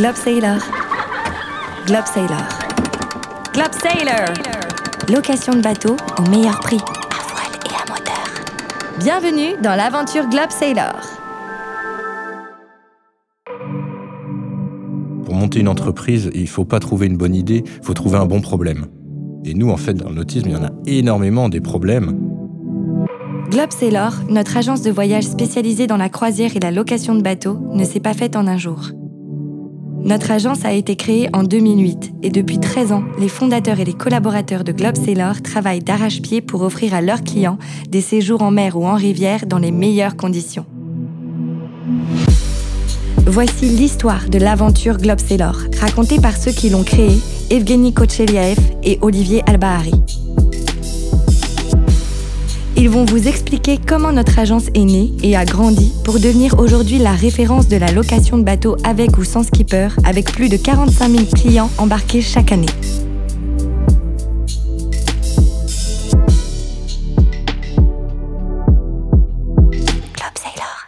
Globe Sailor. Globe Sailor. Globe Sailor. Location de bateau au meilleur prix, à voile et à moteur. Bienvenue dans l'aventure Globe Sailor. Pour monter une entreprise, il faut pas trouver une bonne idée, il faut trouver un bon problème. Et nous, en fait, dans l'autisme, il y en a énormément des problèmes. Globe Sailor, notre agence de voyage spécialisée dans la croisière et la location de bateaux, ne s'est pas faite en un jour. Notre agence a été créée en 2008 et depuis 13 ans, les fondateurs et les collaborateurs de Globe Sailor travaillent d'arrache-pied pour offrir à leurs clients des séjours en mer ou en rivière dans les meilleures conditions. Voici l'histoire de l'aventure Globe Sailor, racontée par ceux qui l'ont créée, Evgeny Kocheliaev et Olivier Albahari. Ils vont vous expliquer comment notre agence est née et a grandi pour devenir aujourd'hui la référence de la location de bateaux avec ou sans skipper, avec plus de 45 000 clients embarqués chaque année. Globe Sailor.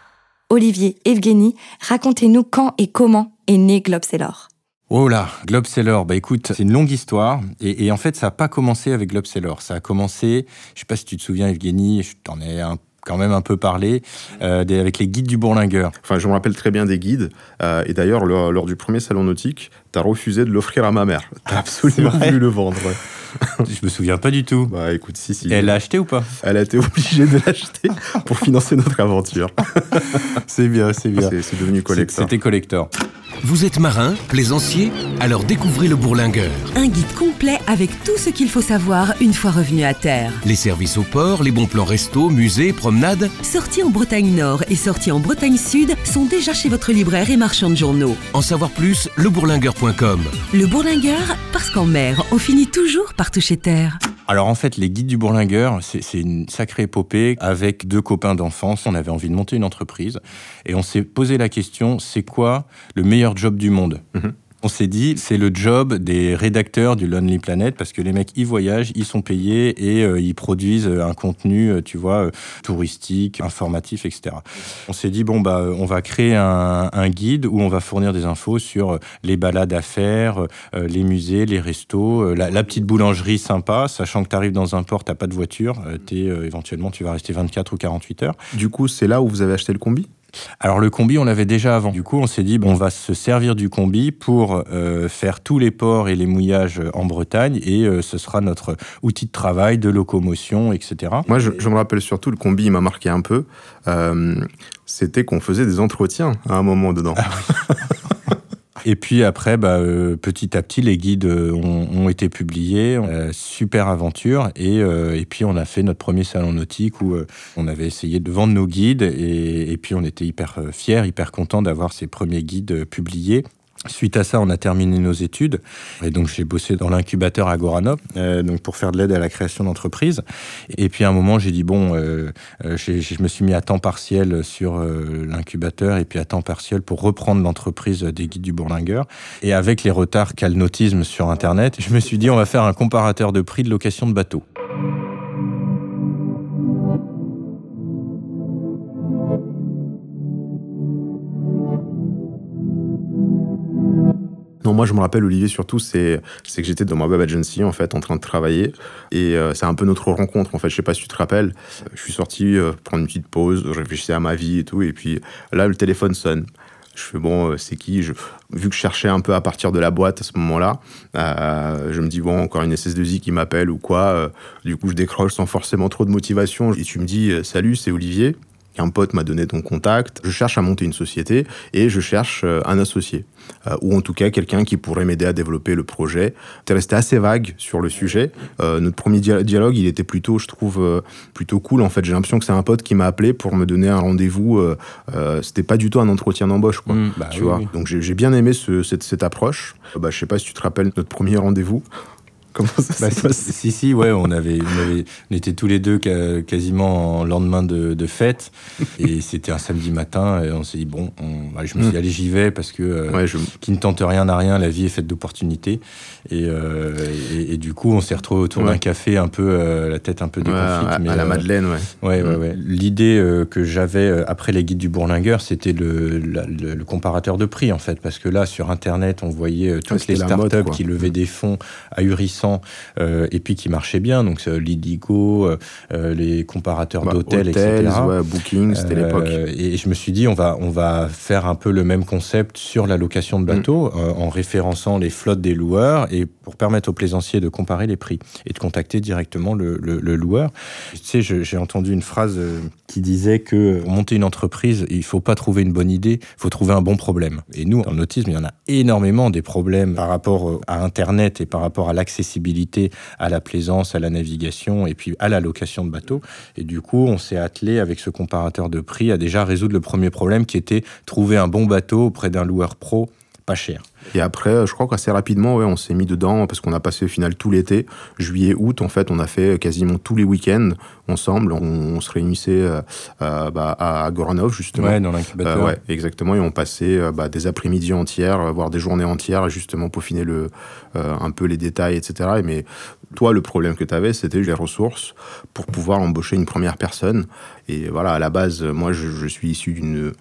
Olivier, Evgeny, racontez-nous quand et comment est né Globe Sailor. Oh là, Globe bah écoute, c'est une longue histoire. Et, en fait, ça n'a pas commencé avec Globe Sailor. Ça a commencé, je sais pas si tu te souviens, Evgeny, je t'en ai un- quand même un peu parlé, euh, avec les guides du bourlingueur. Enfin, je me rappelle très bien des guides. euh, et d'ailleurs, lors du premier salon nautique, t'as refusé de l'offrir à ma mère. T'as absolument voulu le vendre. ouais. Je me souviens pas du tout. Bah écoute, si, si. Elle l'a acheté ou pas Elle a été obligée de l'acheter pour financer notre aventure. C'est bien, c'est bien. C'est c'est devenu collector. C'était collector. Vous êtes marin, plaisancier Alors découvrez le Bourlingueur. Un guide complet avec tout ce qu'il faut savoir une fois revenu à terre. Les services au port, les bons plans resto, musées, promenades. Sorties en Bretagne Nord et sorties en Bretagne Sud sont déjà chez votre libraire et marchand de journaux. En savoir plus, lebourlingueur.com. Le bourlingueur, parce qu'en mer, on finit toujours par toucher terre. Alors en fait, les guides du bourlingueur, c'est une sacrée épopée. Avec deux copains d'enfance, on avait envie de monter une entreprise et on s'est posé la question c'est quoi le meilleur job du monde? Mhm. On s'est dit, c'est le job des rédacteurs du Lonely Planet parce que les mecs, ils voyagent, ils sont payés et euh, ils produisent euh, un contenu, euh, tu vois, touristique, informatif, etc. On s'est dit, bon, bah, on va créer un, guide où on va fournir des infos sur les balades à faire, les musées, les restos, la, petite boulangerie sympa, sachant que tu arrives dans un port, t'as pas de voiture, euh, éventuellement tu vas rester 24 ou 48 heures. Du coup, c'est là où vous avez acheté le combi? Alors le combi, on l'avait déjà avant. Du coup, on s'est dit, bon, on va se servir du combi pour euh, faire tous les ports et les mouillages en Bretagne et euh, ce sera notre outil de travail, de locomotion, etc. Moi, je, je me rappelle surtout, le combi, il m'a marqué un peu. Euh, C'était qu'on faisait des entretiens à un moment dedans. Et puis après, bah, euh, petit à petit, les guides euh, ont, été publiés. Euh, super aventure. Et, puis, on a fait notre premier salon nautique où on avait essayé de vendre nos guides. Et, et puis, on était hyper fiers, hyper contents d'avoir ces premiers guides publiés. Suite à ça, on a terminé nos études. Et donc, j'ai bossé dans l'incubateur Agorano, euh, donc pour faire de l'aide à la création d'entreprises. Et puis, à un moment, j'ai dit, bon, euh, euh, je me suis mis à temps partiel sur l'incubateur et puis à temps partiel pour reprendre l'entreprise des guides du bourlingueur. Et avec les retards qu'a le nautisme sur Internet, je me suis dit, on va faire un comparateur de prix de location de bateaux. Moi je me rappelle Olivier surtout, c'est que j'étais dans ma web agency en fait en train de travailler et euh, c'est un peu notre rencontre en fait. Je sais pas si tu te rappelles. Je suis sorti euh, prendre une petite pause, je réfléchissais à ma vie et tout et puis là le téléphone sonne. Je fais bon, euh, c'est qui? Je, Vu que je cherchais un peu à partir de la boîte à ce moment-là, je me dis bon encore une SS2I qui m'appelle ou quoi. du coup je décroche sans forcément trop de motivation et tu me dis salut c'est Olivier. Un pote m'a donné ton contact. Je cherche à monter une société et je cherche euh, un associé. Euh, ou en tout cas quelqu'un qui pourrait m'aider à développer le projet. Tu resté assez vague sur le sujet. Euh, notre premier dia- dialogue, il était plutôt, je trouve, euh, plutôt cool. En fait, j'ai l'impression que c'est un pote qui m'a appelé pour me donner un rendez-vous. C'était pas du tout un entretien d'embauche, quoi. Mm, bah tu oui, vois. oui. Donc j'ai bien aimé ce- cette, cette approche. Bah, je sais pas si tu te rappelles notre premier rendez-vous. Comment ça Bah, si, passé si, si, ouais, on, avait, on, avait- on était tous les deux ca- quasiment en lendemain de, de fête. et c'était un samedi matin. Et on s'est dit, bon, on- bah, je me suis dit, allez, j'y vais parce que euh, Ouais, je... qui ne tente rien n'a rien, la vie est faite d'opportunités. Et, euh, et, et du coup, on s'est retrouvé autour d'un café, un peu, euh, la tête un peu ouais, déconfite. à, mais, à la Madeleine, ouais. Ouais, ouais, Mm. ouais. L'idée que j'avais après les guides du Bourlingueur, c'était le, la- le, le comparateur de prix, en fait. Parce que là, sur Internet, on voyait toutes les mode, startups qui levaient des fonds ahurissants euh, et puis qui marchaient bien. Donc, euh, l'Idigo, euh, les comparateurs Bah, d'hôtels, hôtels, etc. ouais, Booking, c'était l'époque. Et je me suis dit, on va, on va faire un peu le même concept sur la location de bateaux, Mm. en référençant les flottes des loueurs et pour permettre aux plaisanciers de comparer les prix et de contacter directement le, le- le loueur. Tu sais, j'ai entendu une phrase qui disait que pour monter une entreprise, il faut pas trouver une bonne idée, il faut trouver un bon problème. Et nous, dans le nautisme, il y en a énormément des problèmes par rapport à Internet et par rapport à l'accessibilité à la plaisance, à la navigation et puis à la location de bateaux. Et du coup, on s'est attelé avec ce comparateur de prix à déjà résoudre le premier problème qui était trouver un bon bateau auprès d'un loueur pro pas cher. Et après, je crois qu'assez rapidement, ouais, on s'est mis dedans parce qu'on a passé au final tout l'été, juillet, août. En fait, on a fait quasiment tous les week-ends ensemble. On, on se réunissait euh, euh, bah, à Goranov, justement. Ouais, dans l'incubateur. Euh, ouais, exactement. Et on passait bah, des après-midi entières, voire des journées entières, justement peaufiner le, euh, un peu les détails, etc. Et mais toi, le problème que tu avais, c'était les ressources pour pouvoir embaucher une première personne. Et voilà, à la base, moi, je, je suis issu d'une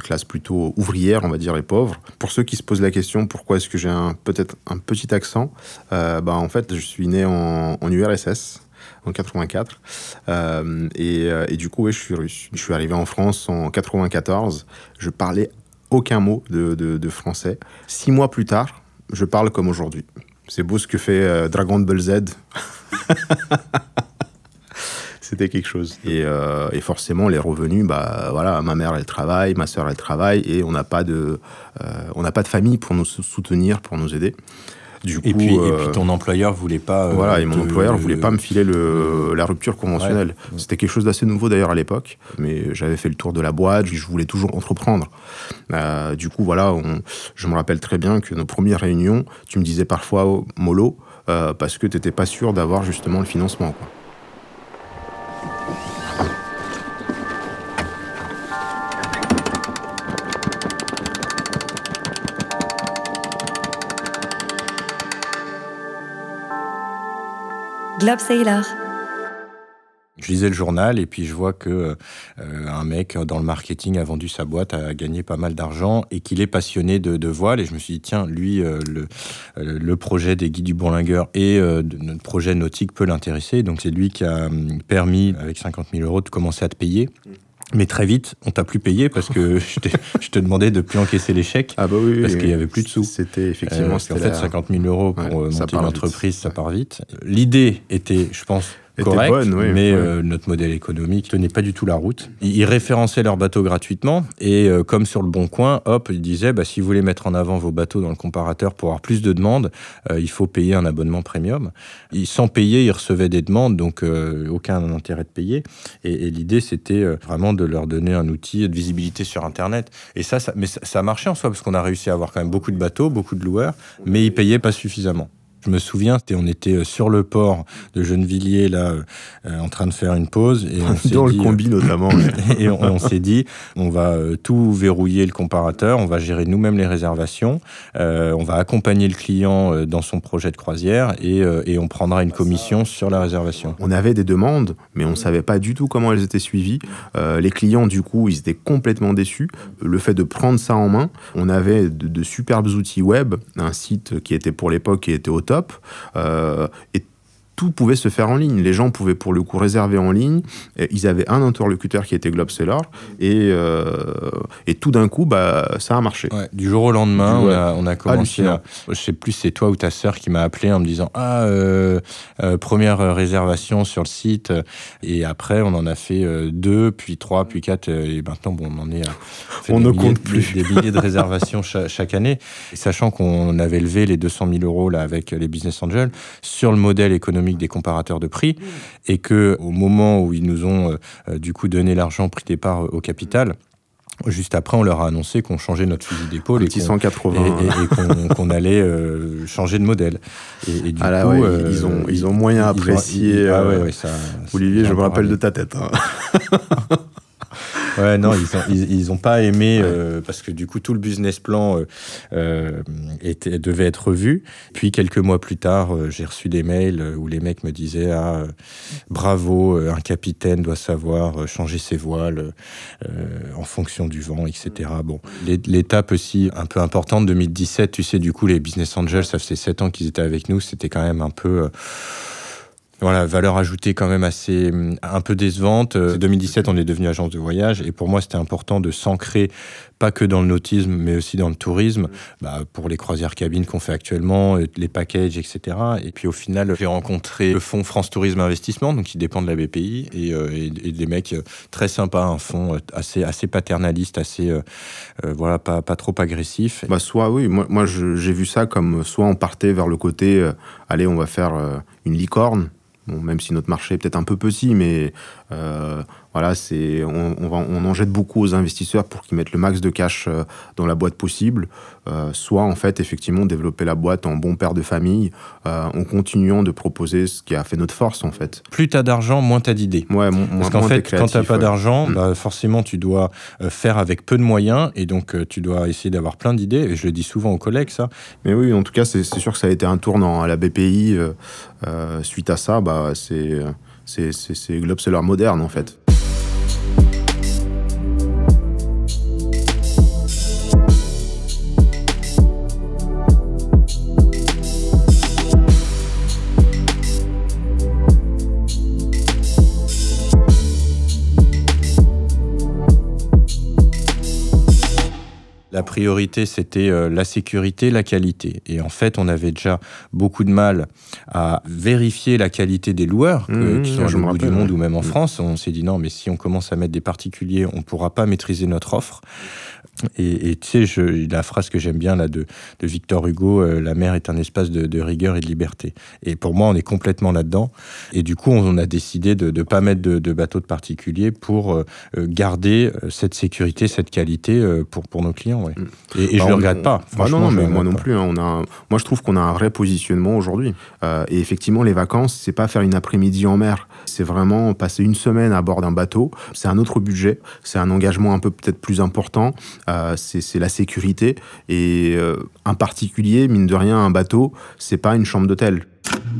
classe plutôt ouvrière, on va dire, les pauvres. Pour ceux qui se posent la question, pourquoi est-ce que j'ai un, peut-être un petit accent euh, bah, En fait, je suis né en, en URSS en 84. Euh, et, euh, et du coup, ouais, je suis russe. Je suis arrivé en France en 94. Je parlais aucun mot de, français. Six mois plus tard, je parle comme aujourd'hui. C'est beau ce que fait Dragon Ball Z. C'était quelque chose. Et, euh, et forcément, les revenus, bah voilà, ma mère elle travaille, ma soeur elle travaille, et on n'a pas de, euh, on n'a pas de famille pour nous soutenir, pour nous aider. Du Et coup, puis, et euh, puis ton employeur voulait pas. voilà, et mon te- employeur voulait pas me filer le, la rupture conventionnelle. C'était quelque chose d'assez nouveau d'ailleurs à l'époque, mais j'avais fait le tour de la boîte, je voulais toujours entreprendre. Du coup, voilà, on- je me rappelle très bien que nos premières réunions, tu me disais parfois oh, mollo, euh, parce que tu n'étais pas sûr d'avoir justement le financement. Quoi. Globe Sailor. Je lisais le journal et puis je vois que euh, un mec dans le marketing a vendu sa boîte, a gagné pas mal d'argent et qu'il est passionné de, de voile. Et je me suis dit, tiens, lui, euh, le, euh, le projet des guides du Bourlingueur et euh, de notre projet nautique peut l'intéresser. Donc c'est lui qui a hum, permis, avec 50 000 euros, de commencer à te payer. Mais très vite, on t'a plus payé parce que je, te demandais de plus encaisser les chèques. Ah bah oui, Parce qu'il y oui. avait plus de sous. C'était Euh, effectivement. parce qu'en c'était fait, la- 50 000 euros pour Ouais, euh, monter une vite. entreprise, ça part vite. L'idée était, je pense, correcte, bonne, oui, mais euh, notre modèle économique tenait pas du tout la route. Ils référençaient leurs bateaux gratuitement et euh, comme sur le Bon Coin, hop, ils disaient, bah, si vous voulez mettre en avant vos bateaux dans le comparateur pour avoir plus de demandes, euh, il faut payer un abonnement premium. Ils, sans payer, ils recevaient des demandes, donc aucun intérêt de payer. Et, et l'idée, c'était vraiment de leur donner un outil de visibilité sur Internet. Et ça, ça mais ça, ça a marché en soi, parce qu'on a réussi à avoir quand même beaucoup de bateaux, beaucoup de loueurs, mais ils payaient pas suffisamment. Je me souviens, c'était- on était euh, sur le port de Gennevilliers, là, euh, euh, en train de faire une pause. Et on Dans dit, le combi notamment. et on, on s'est dit, on va tout verrouiller le comparateur, on va gérer nous-mêmes les réservations, euh, on va accompagner le client dans son projet de croisière et, euh, et on prendra une commission sur la réservation. On avait des demandes, mais on ne savait pas du tout comment elles étaient suivies. Les clients, du coup, ils étaient complètement déçus. Le fait de prendre ça en main, on avait de, de superbes outils web, un site qui était pour l'époque qui était au top, euh, et tout pouvait se faire en ligne. Les gens pouvaient pour le coup réserver en ligne. Et ils avaient un interlocuteur qui était Globeseller et, euh, et tout d'un coup, bah, ça a marché. Ouais, du jour au lendemain, on, a, on a commencé à... Je sais plus, c'est toi ou ta sœur qui m'a appelé en me disant « Ah, euh, euh, première réservation sur le site. » Et après, on en a fait deux, puis trois, puis quatre. Et maintenant, bon, on en est à... On ne compte plus. Des, des milliers de réservations cha- chaque année. Et sachant qu'on avait levé les 200 000 euros là, avec les Business Angels sur le modèle économique des comparateurs de prix et que au moment où ils nous ont euh, euh, du coup donné l'argent pris des parts au capital, Juste après, on leur a annoncé qu'on changeait notre fusil d'épaule et qu'on 180. et- et- et qu'on- qu'on allait euh, changer de modèle. Et, et du Ah là, coup, ouais, euh, ils ont- ils ont moyen ont- apprécié, ah ouais, euh, ouais, ça- Olivier, je me rappelle de ta tête. hein. Ouais, non, ils ont, ils, ont pas aimé euh, parce que du coup tout le business plan euh, euh, était, devait être revu. Puis quelques mois plus tard, euh, j'ai reçu des mails euh, où les mecs me disaient ah bravo, un capitaine doit savoir changer ses voiles en fonction du vent, etc. Bon, l'é- l'étape aussi un peu importante 2017, tu sais, du coup les business angels, ça faisait sept ans qu'ils étaient avec nous, c'était quand même un peu voilà, valeur ajoutée quand même assez hum, un peu décevante. Euh, 2017, on est devenu agence de voyage et pour moi, c'était important de s'ancrer pas que dans le nautisme, mais aussi dans le tourisme, bah, pour les croisières cabines qu'on fait actuellement, euh, les packages, etc. Et puis au final, j'ai rencontré le fonds France Tourisme Investissement, donc qui dépend de la BPI, et, euh, et, et des mecs euh, très sympas, un fonds assez, assez paternaliste, assez, euh, voilà, pas, pas trop agressif. Bah, soit, oui, moi, moi j'ai vu ça comme soit on partait vers le côté, euh, allez, on va faire euh, une licorne, bon, même si notre marché est peut-être un peu petit, mais euh, voilà, c'est, on, on, va, on en jette beaucoup aux investisseurs pour qu'ils mettent le max de cash euh, dans la boîte possible, euh, soit en fait, effectivement, développer la boîte en bon père de famille, euh, en continuant de proposer ce qui a fait notre force, en fait. Plus t'as d'argent, moins t'as d'idées. Ouais, mon- Parce qu'en fait, t'es quand t'as créatif, pas ouais. d'argent, Mm. bah, forcément, tu dois faire avec peu de moyens et donc tu dois essayer d'avoir plein d'idées. Et je le dis souvent aux collègues, ça. Mais oui, en tout cas, c'est sûr que ça a été un tournant à la BPI. suite à ça, bah, c'est c'est c'est- c'est moderne en fait. La priorité, c'était euh, la sécurité, la qualité. Et en fait, on avait déjà beaucoup de mal à vérifier la qualité des loueurs, que- Mhm, qui sont je me l'autre bout du monde ouais. ou même en Mhm. France. On s'est dit non, mais si on commence à mettre des particuliers, on ne pourra pas maîtriser notre offre. Et tu sais, je- la phrase que j'aime bien là de, de Victor Hugo, euh, la mer est un espace de, de rigueur et de liberté. Et pour moi, on est complètement là-dedans. Et du coup, on a décidé de ne pas mettre de, de bateaux de particuliers pour euh, euh, garder cette sécurité, cette qualité euh, pour, pour nos clients. ouais. Et, et Bah, je le regrette on- pas. Bah Franchement, non, je mais moi non pas. plus. hein, on a, un- moi, je trouve qu'on a un vrai positionnement aujourd'hui. Et effectivement, les vacances, c'est pas faire une après-midi en mer. C'est vraiment passer une semaine à bord d'un bateau. C'est un autre budget. C'est un engagement un peu peut-être plus important. Euh, c'est la sécurité. Et euh, un particulier, mine de rien, un bateau, c'est pas une chambre d'hôtel.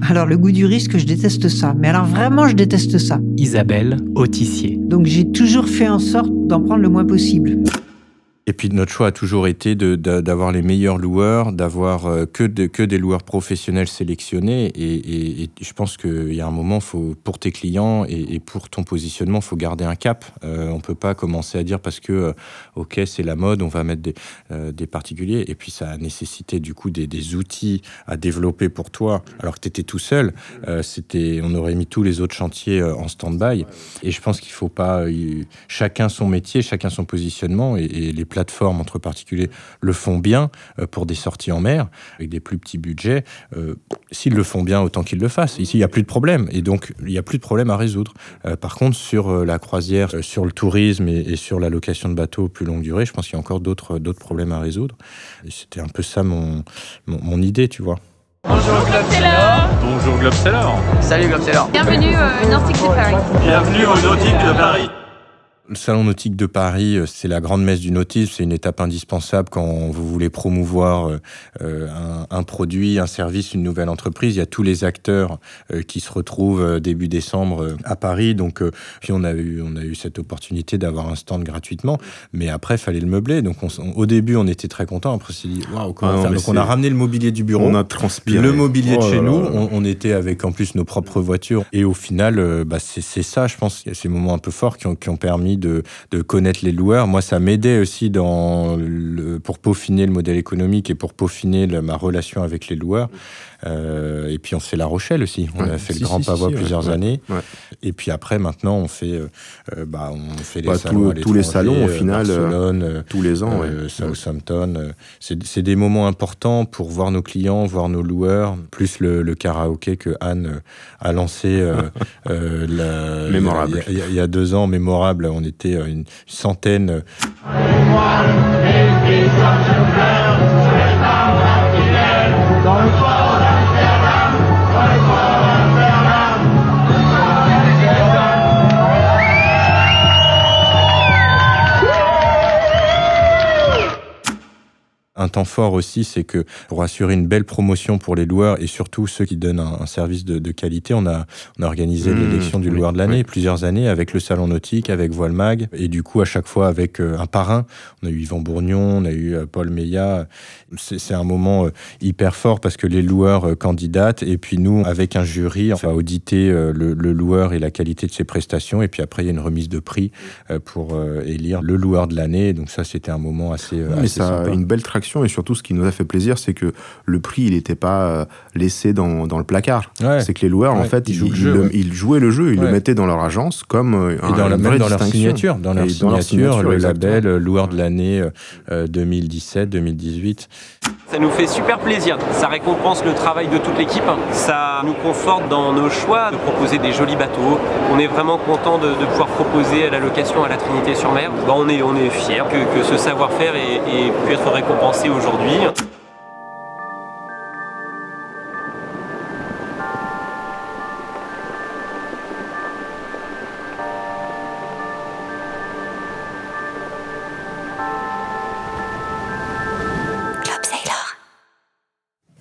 Alors le goût du risque, je déteste ça. Mais alors vraiment, je déteste ça. Isabelle Autissier. Donc j'ai toujours fait en sorte d'en prendre le moins possible. Et puis notre choix a toujours été d'avoir les meilleurs loueurs, d'avoir euh, que, que des loueurs professionnels sélectionnés. Et, je pense qu'il y a un moment, faut, pour tes clients et, pour ton positionnement, il faut garder un cap. Euh, on peut pas commencer à dire parce que, euh, ok, c'est la mode, on va mettre des, des particuliers. Et puis ça a nécessité du coup des, outils à développer pour toi, alors que tu étais tout seul. On aurait mis tous les autres chantiers en stand-by. Et je pense qu'il faut pas, chacun son métier, chacun son positionnement, et les plateformes entre particuliers le font bien euh, pour des sorties en mer avec des plus petits budgets. Euh, S'ils le font bien, autant qu'ils le fassent. Ici, il n'y a plus de problème, et donc il n'y a plus de problème à résoudre. Euh, par contre, sur euh, la croisière, euh, sur le tourisme et, et sur la location de bateaux plus longue durée, je pense qu'il y a encore d'autres d'autres problèmes à résoudre. C'était un peu ça mon, mon, mon idée, tu vois. Bonjour Globe Seller. Salut Globseller. Bienvenue euh, Nautique de Paris. Bienvenue au Nautique de Paris. Le Salon nautique de Paris, euh, c'est la grande messe du nautisme, c'est une étape indispensable quand vous voulez promouvoir euh, euh, un, un produit, un service, une nouvelle entreprise. Il y a tous les acteurs qui se retrouvent début décembre à Paris. Donc, puis on a eu, on a eu cette opportunité d'avoir un stand gratuitement, mais après, il fallait le meubler. Donc, on s- on- au début, on était très content. Après, on s'est dit, waouh, comment Ah faire? Donc, on a ramené le mobilier du bureau. On a transpiré. Le mobilier de Oh chez nous, on, on était avec en plus nos propres voitures. Et au final, bah, c'est c'est ça, je pense, ces moments un peu forts qui ont, qui ont permis de, connaître les loueurs. Moi, ça m'aidait aussi pour peaufiner le modèle économique et pour peaufiner ma relation avec les loueurs. Euh, et puis on fait La Rochelle aussi. On Ouais, a fait si, le Grand si, Pavois si, plusieurs ouais, années. ouais. Et puis après, maintenant, on fait, euh, euh, bah, on fait les Bah, salons tous- les salons, au final, Barcelone, Tous les ans, ouais. Southampton. C'est des moments importants pour voir nos clients, voir nos loueurs, plus le, le karaoké que Anne a lancé euh, euh, la- Mémorable. Il y, y a- il y a deux ans, mémorable. On on était une centaine. Un temps fort aussi, c'est que pour assurer une belle promotion pour les loueurs et surtout ceux qui donnent un, service de, qualité, on a, on a organisé Mmh, l'élection du oui, loueur de l'année oui. plusieurs années avec le salon nautique, avec Voile Mag et du coup à chaque fois avec euh, un parrain. On a eu Yvan Bourgnon, on a eu euh, Paul Meillat. C'est c'est un moment euh, hyper fort parce que les loueurs candidatent et puis nous avec un jury on va auditer le, le loueur et la qualité de ses prestations et puis après il y a une remise de prix pour élire le loueur de l'année. Donc ça c'était un moment assez, Mais assez ça a sympa. une belle traction et surtout ce qui nous a fait plaisir, c'est que le prix, il n'était pas euh, laissé dans, dans le placard. Ouais. C'est que les loueurs, en fait, ils ils, jouent le ils jeu, le- ouais. ils jouaient le jeu, ils le mettaient dans leur agence comme euh, Et un- dans, la, même dans leur signature, dans leur signature, dans leur signature, le label euh, loueur de l'année euh, 2017-2018. Ça nous fait super plaisir. Ça récompense le travail de toute l'équipe. Ça nous conforte dans nos choix de proposer des jolis bateaux. On est vraiment content de, pouvoir proposer la location à la Trinité-sur-Mer. Bah, on est, fiers que, ce savoir-faire ait pu être récompensé aujourd'hui.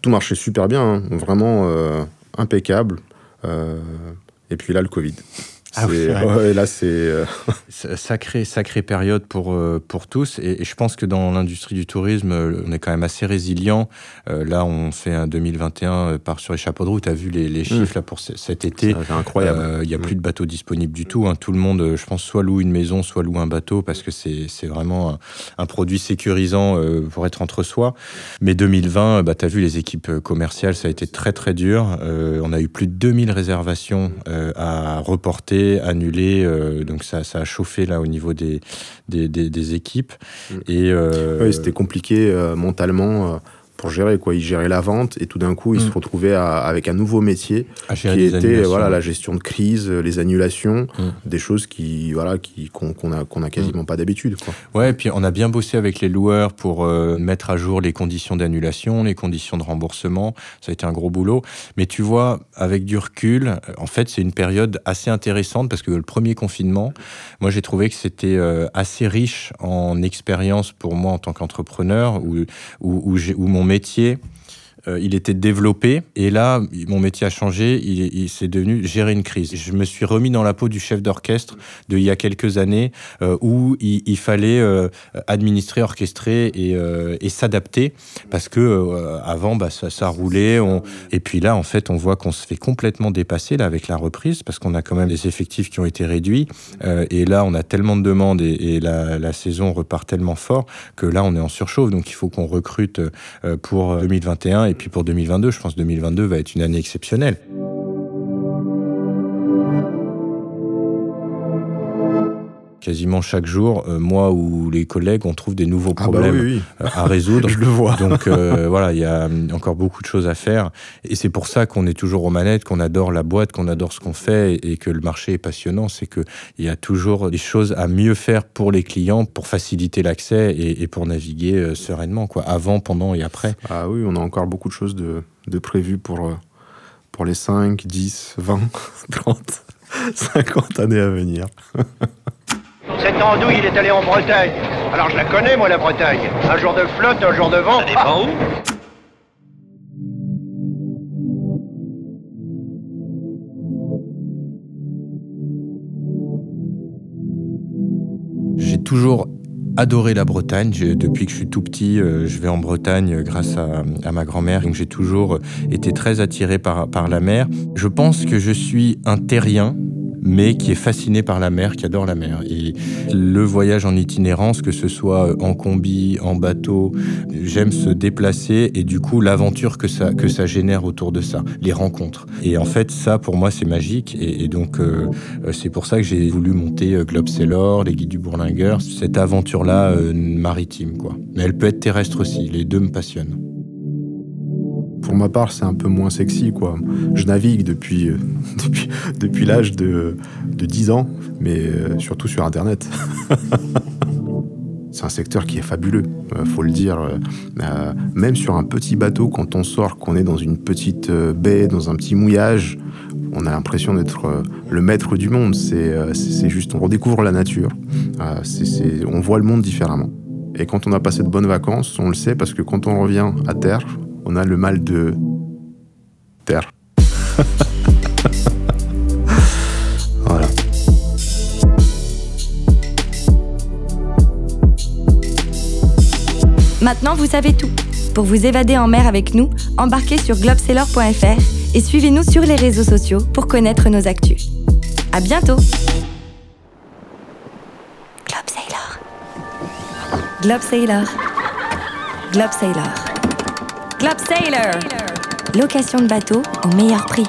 Tout marchait super bien, hein, vraiment euh, impeccable. Euh, et puis là, le Covid. Ah oui, ouais, là, c'est. euh, Sacrée, sacrée période pour, euh, pour tous. Et, et je pense que dans l'industrie du tourisme, euh, on est quand même assez résilient. Euh, là, on fait un 2021 euh, par sur les chapeaux de roue. Tu as vu les, les chiffres là, pour ce- cet été. c'est incroyable. Euh, Il n'y a Mm. plus de bateaux disponibles du tout. hein. Tout le monde, euh, je pense, soit loue une maison, soit loue un bateau parce que c'est vraiment un, un produit sécurisant euh, pour être entre soi. Mais 2020, euh, bah, tu as vu les équipes euh, commerciales, ça a été très très dur. Euh, on a eu plus de 2000 réservations euh, à reporter, annuler. euh, donc ça, ça a chauffé là au niveau des, des, des- des équipes. Mm. Et euh, Ouais, c'était compliqué euh, mentalement euh, pour gérer quoi. Ils géraient la vente et tout d'un coup ils Mm. se retrouvaient à- avec un nouveau métier à gérer qui était voilà la gestion de crise, euh, les annulations, Mm. des choses qui voilà qui qu'on qu'on a qu'on a quasiment pas d'habitude quoi. Ouais, et puis on a bien bossé avec les loueurs pour euh, mettre à jour les conditions d'annulation, les conditions de remboursement. Ça a été un gros boulot. Mais tu vois, avec du recul, en fait, c'est une période assez intéressante parce que le premier confinement, moi, j'ai trouvé que c'était euh, assez riche en expérience pour moi en tant qu'entrepreneur, où, où, où, où mon métier. Euh, il était développé et là, mon métier a changé. Il, s'est devenu gérer une crise. Je me suis remis dans la peau du chef d'orchestre de il y a quelques années euh, où il, fallait euh, administrer, orchestrer et, s'adapter parce que avant bah, ça, ça roulait et puis là en fait on voit qu'on se fait complètement dépasser là avec la reprise parce qu'on a quand même des effectifs qui ont été réduits et là on a tellement de demandes et, la, saison repart tellement fort que là on est en surchauffe donc il faut qu'on recrute pour 2021 et puis pour 2022 je pense que 2022 va être une année exceptionnelle. Quasiment chaque jour, euh, moi ou les collègues, on trouve des nouveaux Ah bah problèmes oui, oui. euh, à résoudre. Je le vois. Donc euh, voilà, il y a encore beaucoup de choses à faire. Et c'est pour ça qu'on est toujours aux manettes, qu'on adore la boîte, qu'on adore ce qu'on fait et, que le marché est passionnant. C'est qu'il y a toujours des choses à mieux faire pour les clients, pour faciliter l'accès et, et pour naviguer euh, sereinement, quoi, avant, pendant et après. Ah oui, on a encore beaucoup de choses de, de prévues pour, pour les 5, 10, 20, 30, 50 années à venir. Cette andouille, il est allé en Bretagne. Alors je la connais, moi, la Bretagne. Un jour de flotte, un jour de vent. Ça dépend où J'ai toujours adoré la Bretagne. Depuis que je suis tout petit, euh, je vais en Bretagne euh, grâce à, à ma grand-mère. Donc j'ai toujours euh, été très attiré par, par la mer. Je pense que je suis un terrien mais qui est fasciné par la mer, qui adore la mer. Et le voyage en itinérance, que ce soit en combi, en bateau, j'aime se déplacer et du coup l'aventure que ça, que ça génère autour de ça, les rencontres. Et en fait, ça pour moi c'est magique et, donc euh, euh, c'est pour ça que j'ai voulu monter euh, Globe Sailor, les guides du Bourlingueur, cette aventure-là maritime quoi. Mais elle peut être terrestre aussi, les deux me passionnent. Pour ma part, c'est un peu moins sexy, quoi. Je navigue depuis, euh, depuis, depuis l'âge de, de 10 ans, mais euh, surtout sur Internet. c'est un secteur qui est fabuleux, euh, faut le dire. Euh, même sur un petit bateau, quand on sort, qu'on est dans une petite baie, dans un petit mouillage, on a l'impression d'être le maître du monde. C'est juste, on redécouvre la nature. On voit le monde différemment. Et quand on a passé de bonnes vacances, on le sait parce que quand on revient à terre, on a le mal de terre. voilà. Maintenant, vous savez tout. Pour vous évader en mer avec nous, embarquez sur globesailor.fr et suivez-nous sur les réseaux sociaux pour connaître nos actus. À bientôt Globe Sailor. Globe Sailor. Globe Sailor. Globe Sailor. Location de bateau au meilleur prix.